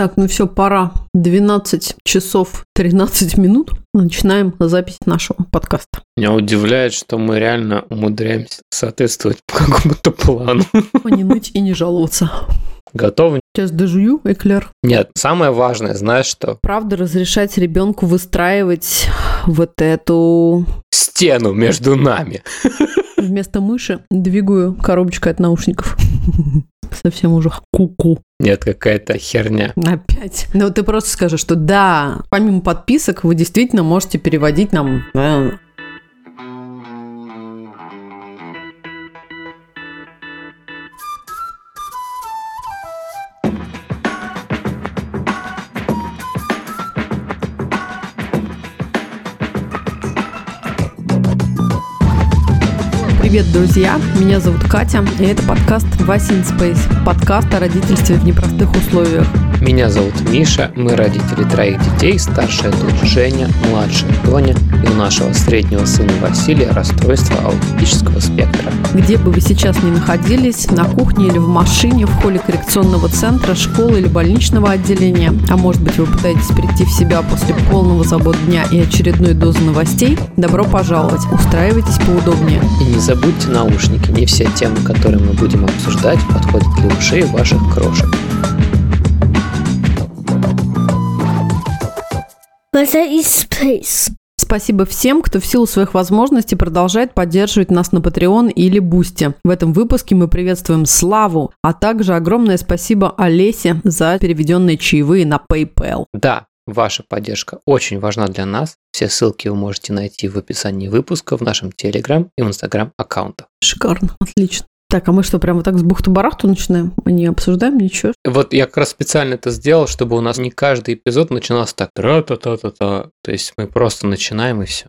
Так, ну все, пора. 12 часов 13 минут. Начинаем запись нашего подкаста. Меня удивляет, что мы реально умудряемся соответствовать по какому-то плану. Не ныть и не жаловаться. Готовы? Сейчас дожую эклер. Нет, самое важное, знаешь что? Правда, разрешать ребенку выстраивать вот эту Стену между нами. вместо мыши двигаю коробочкой от наушников. Совсем уже куку. Нет, какая-то херня. Опять. Ну, ты просто скажи, что да, помимо подписок, вы действительно можете переводить нам Привет, друзья! Меня зовут Катя, и это подкаст Васин Space. Подкаст о родительстве в непростых условиях. Меня зовут Миша, мы родители троих детей, старшая дочь Женя, младшая Тоня у нашего среднего сына Василия расстройство аутистического спектра. Где бы вы сейчас ни находились, на кухне или в машине, в холле коррекционного центра, школы или больничного отделения, а может быть вы пытаетесь прийти в себя после полного забот дня и очередной дозы новостей, добро пожаловать, устраивайтесь поудобнее. И не забудьте наушники, не все темы, которые мы будем обсуждать, подходят для ушей ваших крошек. Water is space. Спасибо всем, кто в силу своих возможностей продолжает поддерживать нас на Patreon или Boosty. В этом выпуске мы приветствуем Славу, а также огромное спасибо Олесе за переведенные чаевые на PayPal. Да, ваша поддержка очень важна для нас. Все ссылки вы можете найти в описании выпуска в нашем Телеграм и в Инстаграм аккаунтах. Шикарно, отлично. Так, а мы что, прямо вот так с бухты-барахту начинаем? Мы не обсуждаем ничего? Вот я как раз специально это сделал, чтобы у нас не каждый эпизод начинался так тра-та-та-та-та. То есть мы просто начинаем и все.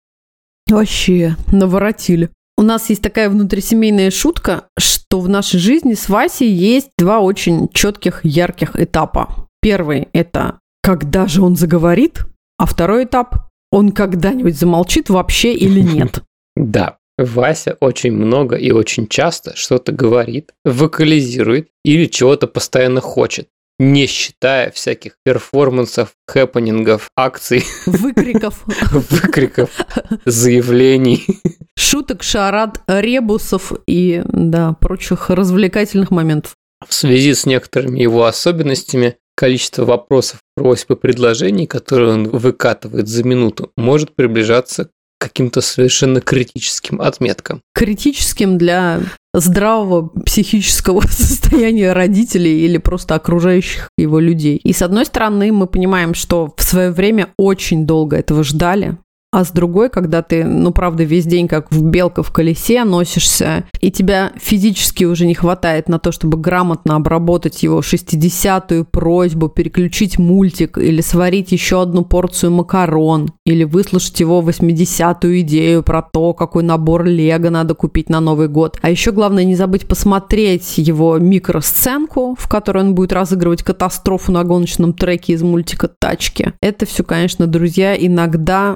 Вообще, наворотили. У нас есть такая внутрисемейная шутка, что в нашей жизни с Васей есть два очень четких, ярких этапа. Первый – это когда же он заговорит, а второй этап – он когда-нибудь замолчит вообще или нет. Да, Вася очень много и очень часто что-то говорит, вокализирует или чего-то постоянно хочет, не считая всяких перформансов, хэппенингов, акций, Выкриков, выкриков, заявлений. шуток, шарад, ребусов и, да, прочих развлекательных моментов. В связи с некоторыми его особенностями, количество вопросов, просьб и предложений, которые он выкатывает за минуту, может приближаться к каким-то совершенно критическим отметкам. Критическим для здравого психического состояния родителей или просто окружающих его людей. И с одной стороны, мы понимаем, что в свое время очень долго этого ждали, а с другой, когда ты, ну, правда, весь день как в белка в колесе носишься, и тебя физически уже не хватает на то, чтобы грамотно обработать его 60-ю просьбу, переключить мультик или сварить еще одну порцию макарон, или выслушать его 80-ю идею про то, какой набор лего надо купить на Новый год. А еще главное не забыть посмотреть его микросценку, в которой он будет разыгрывать катастрофу на гоночном треке из мультика «Тачки». Это все, конечно, друзья, иногда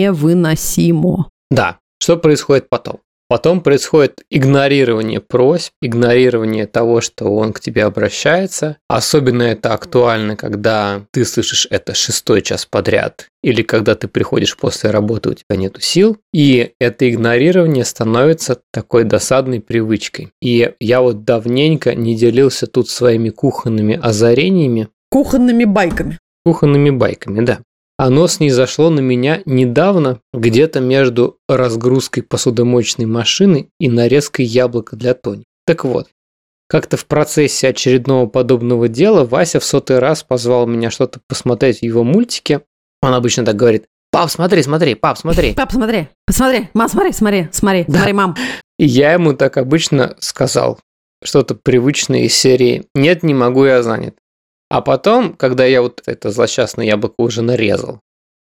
невыносимо. Да, что происходит потом? Потом происходит игнорирование просьб, игнорирование того, что он к тебе обращается. Особенно это актуально, когда ты слышишь это шестой час подряд, или когда ты приходишь после работы, у тебя нету сил. И это игнорирование становится такой досадной привычкой. И я вот давненько не делился тут своими кухонными озарениями, Кухонными байками. кухонными байками, да. Оно снизошло на меня недавно, где-то между разгрузкой посудомоечной машины и нарезкой яблока для Тони. Так вот, как-то в процессе очередного подобного дела Вася в сотый раз позвал меня что-то посмотреть в его мультике. Он обычно так говорит, пап, смотри, смотри, пап, смотри. Пап, смотри, посмотри, мам, смотри, смотри, смотри, Да. смотри, мам. И я ему так обычно сказал что-то привычное из серии «Нет, не могу, я занят». А потом, когда я вот это злосчастное яблоко уже нарезал,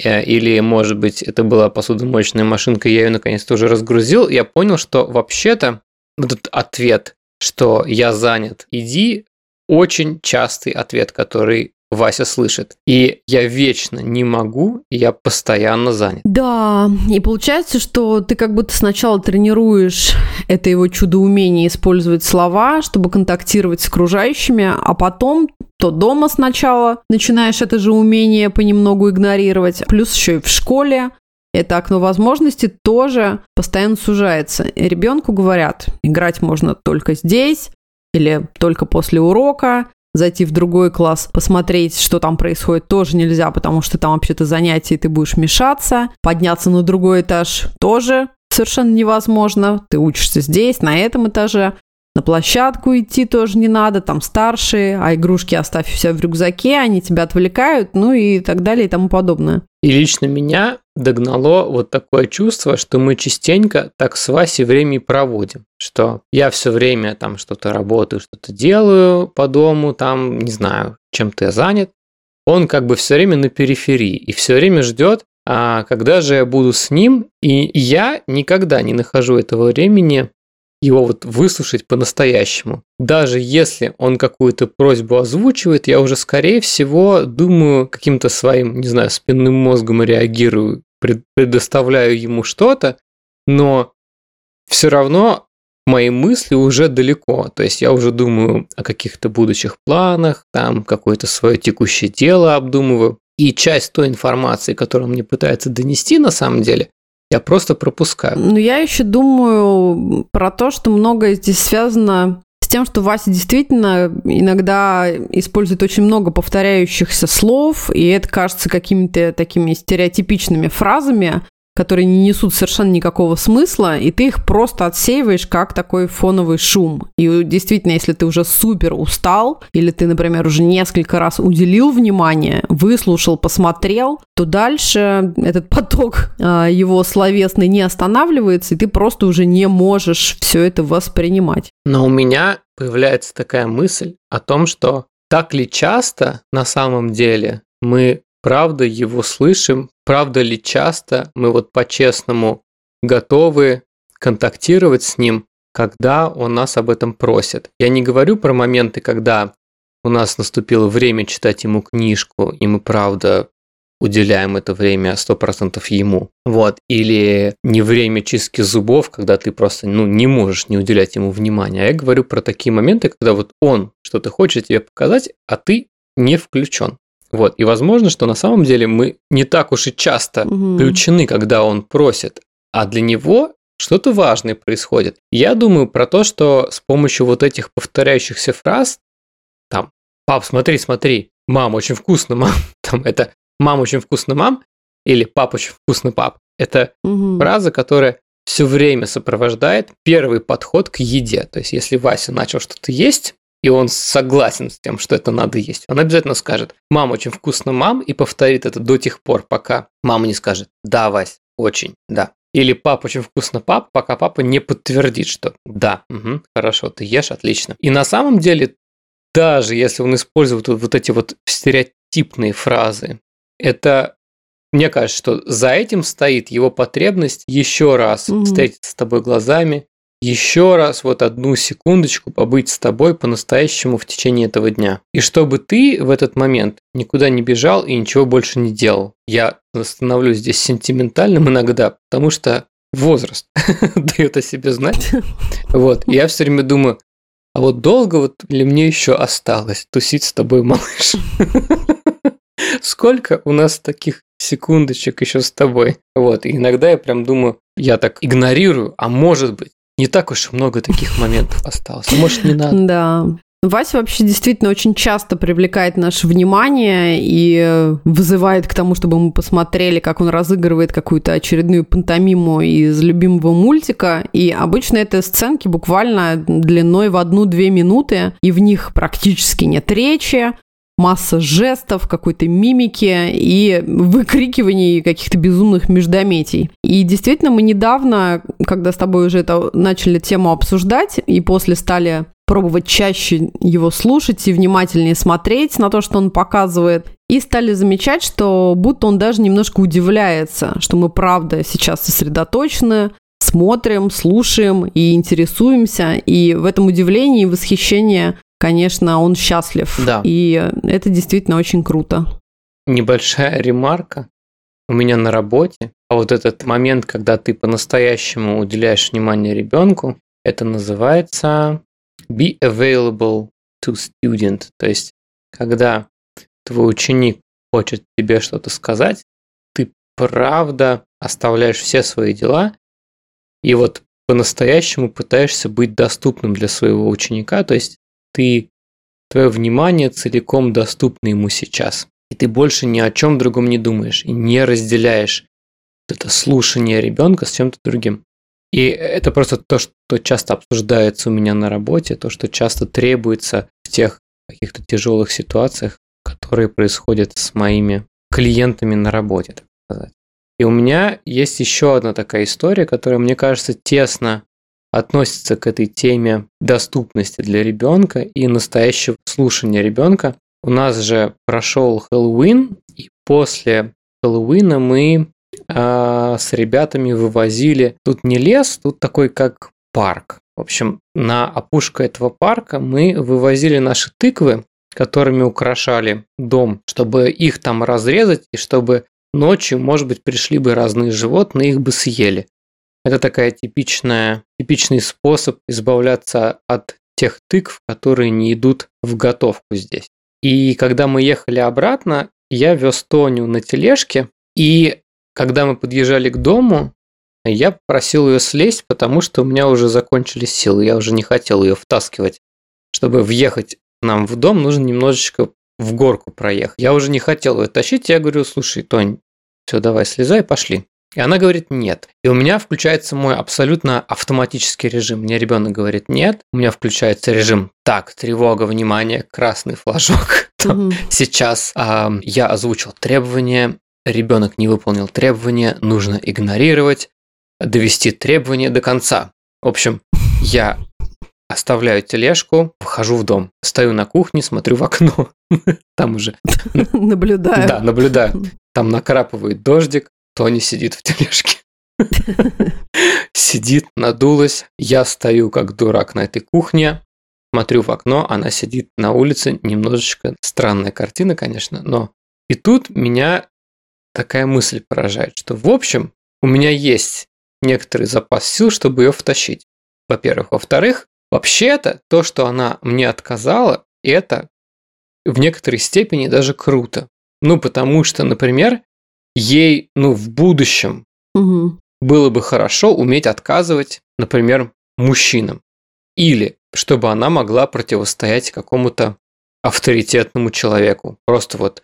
э, или, может быть, это была посудомоечная машинка, я ее наконец-то уже разгрузил, я понял, что вообще-то этот ответ, что я занят, иди, очень частый ответ, который Вася слышит. И я вечно не могу, и я постоянно занят. Да, и получается, что ты как будто сначала тренируешь это его чудо-умение использовать слова, чтобы контактировать с окружающими, а потом то дома сначала начинаешь это же умение понемногу игнорировать, плюс еще и в школе это окно возможностей тоже постоянно сужается. И ребенку говорят, играть можно только здесь или только после урока, зайти в другой класс, посмотреть, что там происходит, тоже нельзя, потому что там вообще-то занятия, и ты будешь мешаться. Подняться на другой этаж тоже совершенно невозможно. Ты учишься здесь, на этом этаже. На площадку идти тоже не надо, там старшие, а игрушки оставь себя в рюкзаке, они тебя отвлекают, ну и так далее и тому подобное. И лично меня догнало вот такое чувство, что мы частенько так с Васей время проводим, что я все время там что-то работаю, что-то делаю по дому, там, не знаю, чем-то я занят. Он как бы все время на периферии и все время ждет, а когда же я буду с ним, и я никогда не нахожу этого времени его вот выслушать по-настоящему. Даже если он какую-то просьбу озвучивает, я уже, скорее всего, думаю, каким-то своим, не знаю, спинным мозгом реагирую, предоставляю ему что-то, но все равно мои мысли уже далеко. То есть я уже думаю о каких-то будущих планах, там какое-то свое текущее дело обдумываю. И часть той информации, которую он мне пытается донести на самом деле, я просто пропускаю. Ну, я еще думаю про то, что многое здесь связано с тем, что Вася действительно иногда использует очень много повторяющихся слов, и это кажется какими-то такими стереотипичными фразами, которые не несут совершенно никакого смысла, и ты их просто отсеиваешь как такой фоновый шум. И действительно, если ты уже супер устал, или ты, например, уже несколько раз уделил внимание, выслушал, посмотрел, то дальше этот поток э, его словесный не останавливается, и ты просто уже не можешь все это воспринимать. Но у меня появляется такая мысль о том, что так ли часто на самом деле мы правда его слышим, правда ли часто мы вот по-честному готовы контактировать с ним, когда он нас об этом просит. Я не говорю про моменты, когда у нас наступило время читать ему книжку, и мы правда уделяем это время 100% ему. Вот. Или не время чистки зубов, когда ты просто ну, не можешь не уделять ему внимания. А я говорю про такие моменты, когда вот он что-то хочет тебе показать, а ты не включен. Вот. И возможно, что на самом деле мы не так уж и часто угу. включены, когда он просит, а для него что-то важное происходит. Я думаю про то, что с помощью вот этих повторяющихся фраз, там, пап, смотри, смотри, мам, очень вкусно, мам, там, это мам, очень вкусно, мам, или пап, очень вкусно, пап, это угу. фраза, которая все время сопровождает первый подход к еде. То есть, если Вася начал что-то есть, и он согласен с тем, что это надо есть, он обязательно скажет «Мам, очень вкусно, мам», и повторит это до тех пор, пока мама не скажет «Да, Вась, очень, да». Или «Пап, очень вкусно, пап», пока папа не подтвердит, что «Да, угу, хорошо, ты ешь, отлично». И на самом деле, даже если он использует вот эти вот стереотипные фразы, это мне кажется, что за этим стоит его потребность еще раз угу. встретиться с тобой глазами, еще раз вот одну секундочку побыть с тобой по-настоящему в течение этого дня. И чтобы ты в этот момент никуда не бежал и ничего больше не делал. Я становлюсь здесь сентиментальным иногда, потому что возраст дает о себе знать. Вот. Я все время думаю, а вот долго вот ли мне еще осталось тусить с тобой, малыш? Сколько у нас таких секундочек еще с тобой? Вот. И иногда я прям думаю, я так игнорирую, а может быть, не так уж много таких моментов осталось. Может, не надо. Да. Вася вообще действительно очень часто привлекает наше внимание и вызывает к тому, чтобы мы посмотрели, как он разыгрывает какую-то очередную пантомиму из любимого мультика. И обычно это сценки буквально длиной в одну-две минуты, и в них практически нет речи, масса жестов, какой-то мимики и выкрикиваний каких-то безумных междометий. И действительно, мы недавно, когда с тобой уже это начали тему обсуждать, и после стали пробовать чаще его слушать и внимательнее смотреть на то, что он показывает, и стали замечать, что будто он даже немножко удивляется, что мы правда сейчас сосредоточены, смотрим, слушаем и интересуемся, и в этом удивлении и восхищении конечно, он счастлив. Да. И это действительно очень круто. Небольшая ремарка у меня на работе. А вот этот момент, когда ты по-настоящему уделяешь внимание ребенку, это называется be available to student. То есть, когда твой ученик хочет тебе что-то сказать, ты правда оставляешь все свои дела и вот по-настоящему пытаешься быть доступным для своего ученика, то есть ты, твое внимание целиком доступно ему сейчас. И ты больше ни о чем другом не думаешь и не разделяешь это слушание ребенка с чем-то другим. И это просто то, что часто обсуждается у меня на работе, то, что часто требуется в тех каких-то тяжелых ситуациях, которые происходят с моими клиентами на работе, так сказать. И у меня есть еще одна такая история, которая, мне кажется, тесно относится к этой теме доступности для ребенка и настоящего слушания ребенка. У нас же прошел Хэллоуин, и после Хэллоуина мы э, с ребятами вывозили. Тут не лес, тут такой как парк. В общем, на опушку этого парка мы вывозили наши тыквы, которыми украшали дом, чтобы их там разрезать и чтобы ночью, может быть, пришли бы разные животные, их бы съели. Это такая типичная, типичный способ избавляться от тех тыкв, которые не идут в готовку здесь. И когда мы ехали обратно, я вез Тоню на тележке, и когда мы подъезжали к дому, я попросил ее слезть, потому что у меня уже закончились силы, я уже не хотел ее втаскивать. Чтобы въехать нам в дом, нужно немножечко в горку проехать. Я уже не хотел ее тащить, я говорю, слушай, Тонь, все, давай, слезай, пошли. И она говорит нет. И у меня включается мой абсолютно автоматический режим. Мне ребенок говорит нет, у меня включается режим так, тревога, внимание, красный флажок. Угу. Сейчас э, я озвучил требования, ребенок не выполнил требования, нужно игнорировать, довести требования до конца. В общем, я оставляю тележку, вхожу в дом, стою на кухне, смотрю в окно. Там уже... Наблюдаю. Да, наблюдаю. Там накрапывает дождик, Тони сидит в тележке. Сидит, надулась. Я стою как дурак на этой кухне, смотрю в окно, она сидит на улице. Немножечко странная картина, конечно, но и тут меня такая мысль поражает, что в общем у меня есть некоторый запас сил, чтобы ее втащить. Во-первых. Во-вторых, вообще-то то, что она мне отказала, это в некоторой степени даже круто. Ну, потому что, например, ей, ну, в будущем угу. было бы хорошо уметь отказывать, например, мужчинам. Или чтобы она могла противостоять какому-то авторитетному человеку. Просто вот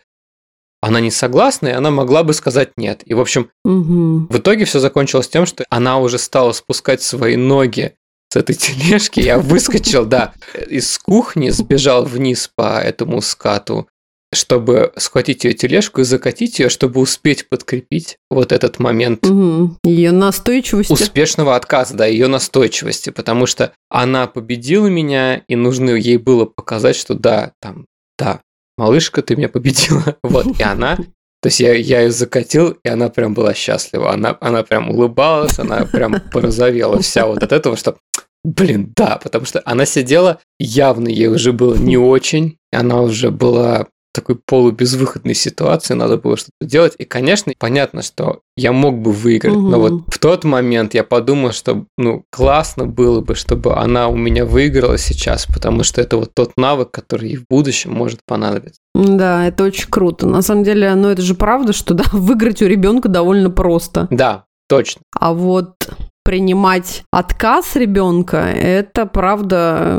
она не согласна, и она могла бы сказать нет. И, в общем, угу. в итоге все закончилось тем, что она уже стала спускать свои ноги с этой тележки. Я выскочил, да, из кухни, сбежал вниз по этому скату, чтобы схватить ее тележку и закатить ее, чтобы успеть подкрепить вот этот момент. Угу. Ее настойчивости. Успешного отказа, да, ее настойчивости, потому что она победила меня, и нужно ей было показать, что да, там, да, малышка, ты меня победила. Вот, и она то есть я, я ее закатил, и она прям была счастлива. Она, она прям улыбалась, она прям порозовела вся вот от этого, что Блин, да, потому что она сидела, явно ей уже было не очень, она уже была такой полубезвыходной ситуации, надо было что-то делать. И, конечно, понятно, что я мог бы выиграть, угу. но вот в тот момент я подумал, что, ну, классно было бы, чтобы она у меня выиграла сейчас, потому что это вот тот навык, который ей в будущем может понадобиться. Да, это очень круто. На самом деле, ну, это же правда, что, да, выиграть у ребенка довольно просто. Да, точно. А вот принимать отказ ребенка, это правда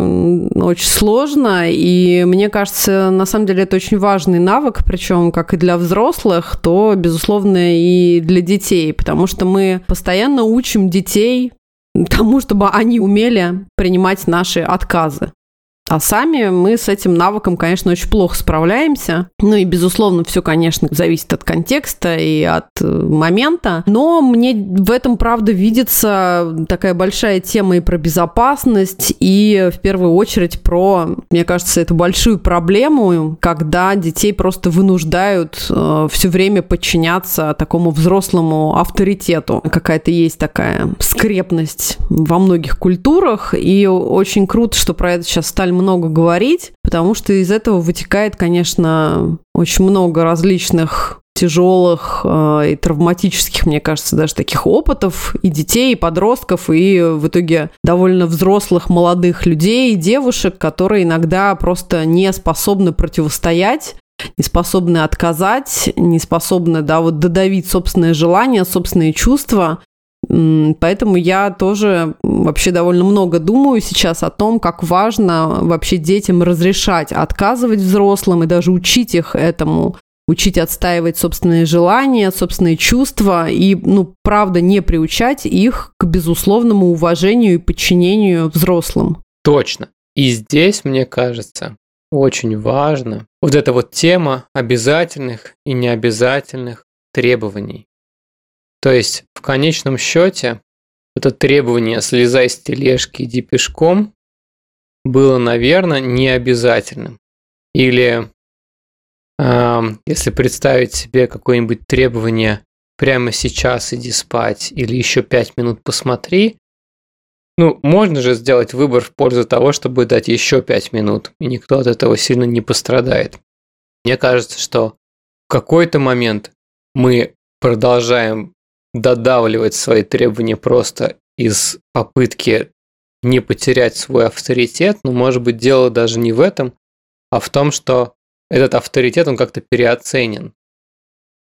очень сложно, и мне кажется, на самом деле это очень важный навык, причем как и для взрослых, то, безусловно, и для детей, потому что мы постоянно учим детей тому, чтобы они умели принимать наши отказы. А сами мы с этим навыком, конечно, очень плохо справляемся. Ну и, безусловно, все, конечно, зависит от контекста и от э, момента. Но мне в этом, правда, видится такая большая тема и про безопасность, и в первую очередь про, мне кажется, эту большую проблему, когда детей просто вынуждают э, все время подчиняться такому взрослому авторитету. Какая-то есть такая скрепность во многих культурах, и очень круто, что про это сейчас стали стали много говорить, потому что из этого вытекает, конечно, очень много различных тяжелых э, и травматических, мне кажется, даже таких опытов и детей, и подростков, и в итоге довольно взрослых молодых людей, девушек, которые иногда просто не способны противостоять не способны отказать, не способны, да, вот додавить собственные желания, собственные чувства. Поэтому я тоже вообще довольно много думаю сейчас о том, как важно вообще детям разрешать отказывать взрослым и даже учить их этому, учить отстаивать собственные желания, собственные чувства и, ну, правда, не приучать их к безусловному уважению и подчинению взрослым. Точно. И здесь, мне кажется, очень важно вот эта вот тема обязательных и необязательных требований. То есть в конечном счете это требование «слезай с тележки, иди пешком» было, наверное, необязательным. Или э, если представить себе какое-нибудь требование «прямо сейчас иди спать» или «еще пять минут посмотри», ну, можно же сделать выбор в пользу того, чтобы дать еще 5 минут, и никто от этого сильно не пострадает. Мне кажется, что в какой-то момент мы продолжаем додавливать свои требования просто из попытки не потерять свой авторитет, но может быть дело даже не в этом, а в том, что этот авторитет, он как-то переоценен.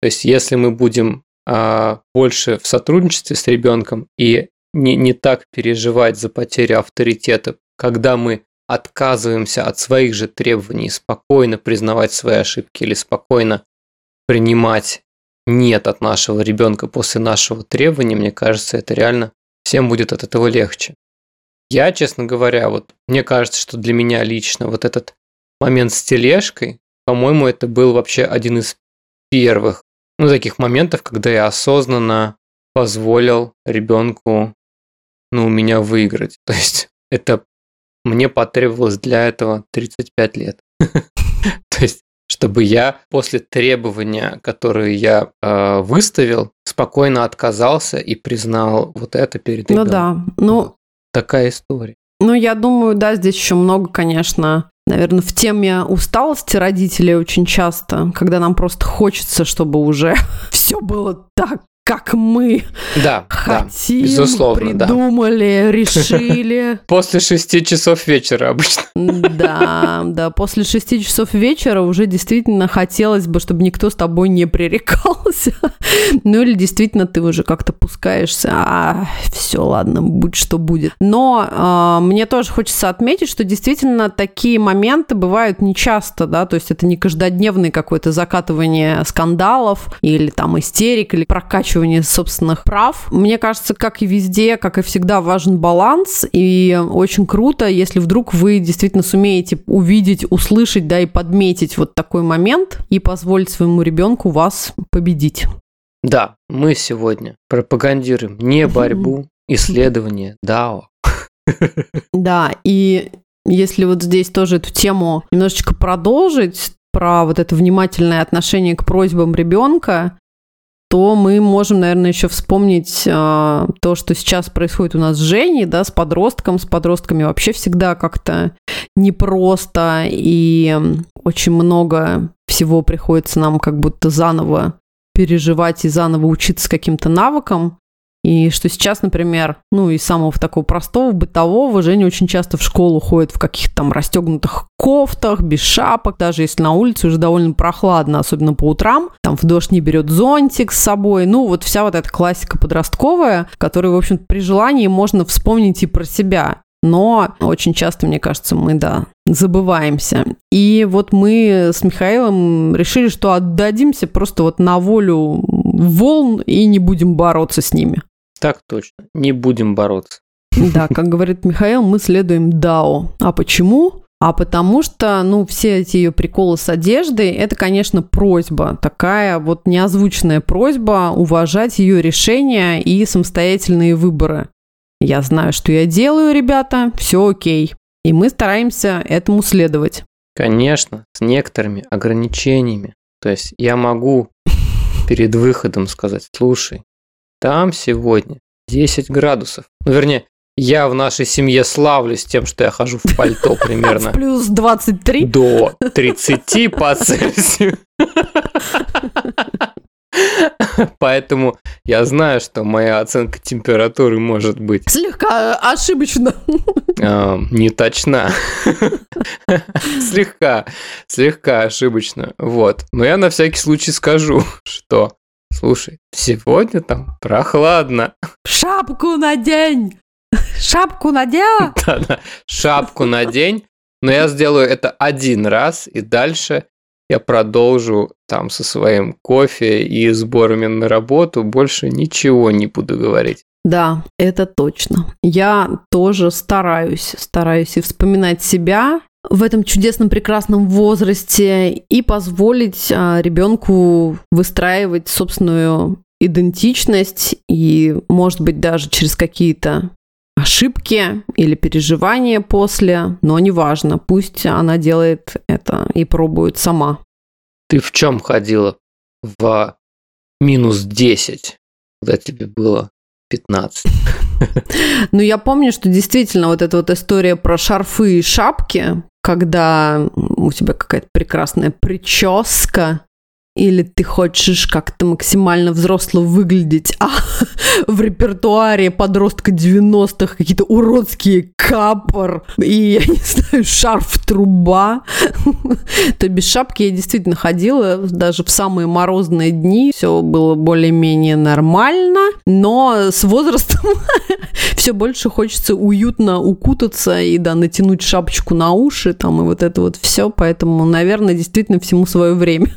То есть если мы будем а, больше в сотрудничестве с ребенком и не, не так переживать за потерю авторитета, когда мы отказываемся от своих же требований, спокойно признавать свои ошибки или спокойно принимать нет от нашего ребенка после нашего требования, мне кажется, это реально всем будет от этого легче. Я, честно говоря, вот мне кажется, что для меня лично вот этот момент с тележкой, по-моему, это был вообще один из первых, ну, таких моментов, когда я осознанно позволил ребенку ну, у меня выиграть. То есть это мне потребовалось для этого 35 лет. То есть чтобы я после требования, которые я э, выставил, спокойно отказался и признал вот это перед Ну да, ну... Такая история. Ну, я думаю, да, здесь еще много, конечно, наверное, в теме усталости родителей очень часто, когда нам просто хочется, чтобы уже все было так как мы да, хотим, да, безусловно, придумали, да. решили. После шести часов вечера обычно. Да, да, после шести часов вечера уже действительно хотелось бы, чтобы никто с тобой не пререкался. Ну или действительно ты уже как-то пускаешься, а все, ладно, будь что будет. Но э, мне тоже хочется отметить, что действительно такие моменты бывают нечасто, да, то есть это не каждодневное какое-то закатывание скандалов или там истерик или прокачивание ограничивания собственных прав. Мне кажется, как и везде, как и всегда, важен баланс, и очень круто, если вдруг вы действительно сумеете увидеть, услышать, да, и подметить вот такой момент и позволить своему ребенку вас победить. Да, мы сегодня пропагандируем не борьбу, исследование DAO. Да, и если вот здесь тоже эту тему немножечко продолжить, про вот это внимательное отношение к просьбам ребенка, то мы можем, наверное, еще вспомнить э, то, что сейчас происходит у нас с Женей, да, с подростком. С подростками вообще всегда как-то непросто, и очень много всего приходится нам как будто заново переживать и заново учиться каким-то навыкам. И что сейчас, например, ну, из самого такого простого, бытового, Женя очень часто в школу ходит в каких-то там расстегнутых кофтах, без шапок, даже если на улице уже довольно прохладно, особенно по утрам, там в дождь не берет зонтик с собой, ну, вот вся вот эта классика подростковая, которую, в общем при желании можно вспомнить и про себя. Но очень часто, мне кажется, мы, да, забываемся. И вот мы с Михаилом решили, что отдадимся просто вот на волю волн и не будем бороться с ними. Так точно, не будем бороться. Да, как говорит Михаил, мы следуем Дао. А почему? А потому что, ну, все эти ее приколы с одеждой, это, конечно, просьба, такая вот неозвучная просьба уважать ее решения и самостоятельные выборы. Я знаю, что я делаю, ребята, все окей. И мы стараемся этому следовать. Конечно, с некоторыми ограничениями. То есть я могу перед выходом сказать, слушай, там сегодня 10 градусов. Ну, вернее, Я в нашей семье славлюсь тем, что я хожу в пальто примерно Плюс 23. до 30 по Цельсию. Поэтому я знаю, что моя оценка температуры может быть Слегка ошибочно. э, не точна. Слегка, слегка ошибочно. Вот. Но я на всякий случай скажу, что, слушай, сегодня там прохладно. Шапку надень! Шапку надень! Да-да, шапку надень. Но я сделаю это один раз, и дальше я продолжу там со своим кофе и сборами на работу. Больше ничего не буду говорить. Да, это точно. Я тоже стараюсь, стараюсь и вспоминать себя в этом чудесном прекрасном возрасте и позволить а, ребенку выстраивать собственную идентичность и, может быть, даже через какие-то ошибки или переживания после, но неважно, пусть она делает это и пробует сама. Ты в чем ходила в минус 10, когда тебе было 15? Ну, я помню, что действительно вот эта вот история про шарфы и шапки, когда у тебя какая-то прекрасная прическа, или ты хочешь как-то максимально взросло выглядеть, а в репертуаре подростка 90-х какие-то уродские капор и, я не знаю, шарф-труба, то без шапки я действительно ходила даже в самые морозные дни. Все было более-менее нормально, но с возрастом все больше хочется уютно укутаться и, да, натянуть шапочку на уши там и вот это вот все. Поэтому, наверное, действительно всему свое время.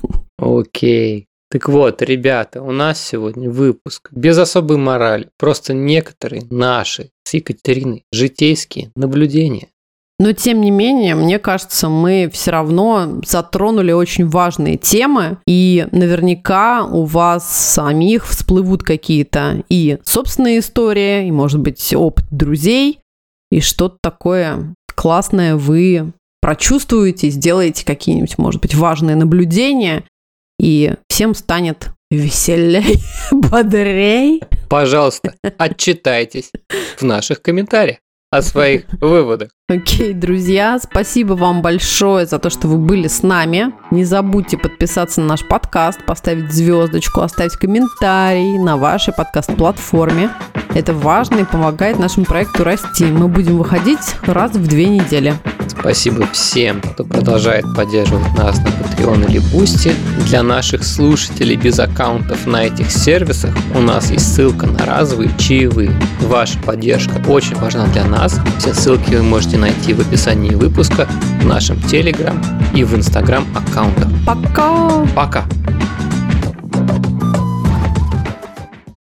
Окей. Так вот, ребята, у нас сегодня выпуск без особой морали, просто некоторые наши с Екатериной житейские наблюдения. Но тем не менее, мне кажется, мы все равно затронули очень важные темы, и наверняка у вас самих всплывут какие-то и собственные истории, и, может быть, опыт друзей, и что-то такое классное вы прочувствуете, сделаете какие-нибудь, может быть, важные наблюдения, и всем станет веселей, бодрей. Пожалуйста, отчитайтесь в наших комментариях о своих выводах. Окей, друзья, спасибо вам большое за то, что вы были с нами. Не забудьте подписаться на наш подкаст, поставить звездочку, оставить комментарий на вашей подкаст-платформе. Это важно и помогает нашему проекту расти. Мы будем выходить раз в две недели. Спасибо всем, кто продолжает поддерживать нас на Patreon или Boosty. Для наших слушателей без аккаунтов на этих сервисах у нас есть ссылка на разовые чаевые. Ваша поддержка очень важна для нас. Все ссылки вы можете найти в описании выпуска, в нашем Telegram и в Instagram аккаунтах. Пока! Пока!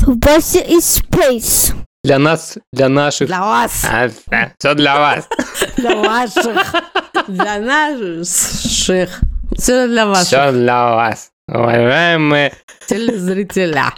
Вася is space. Для нас, для наших... Для вас! все для вас. Для ваших! Для наших! Все для вас, Все для вас. Уважаемые телезрителя.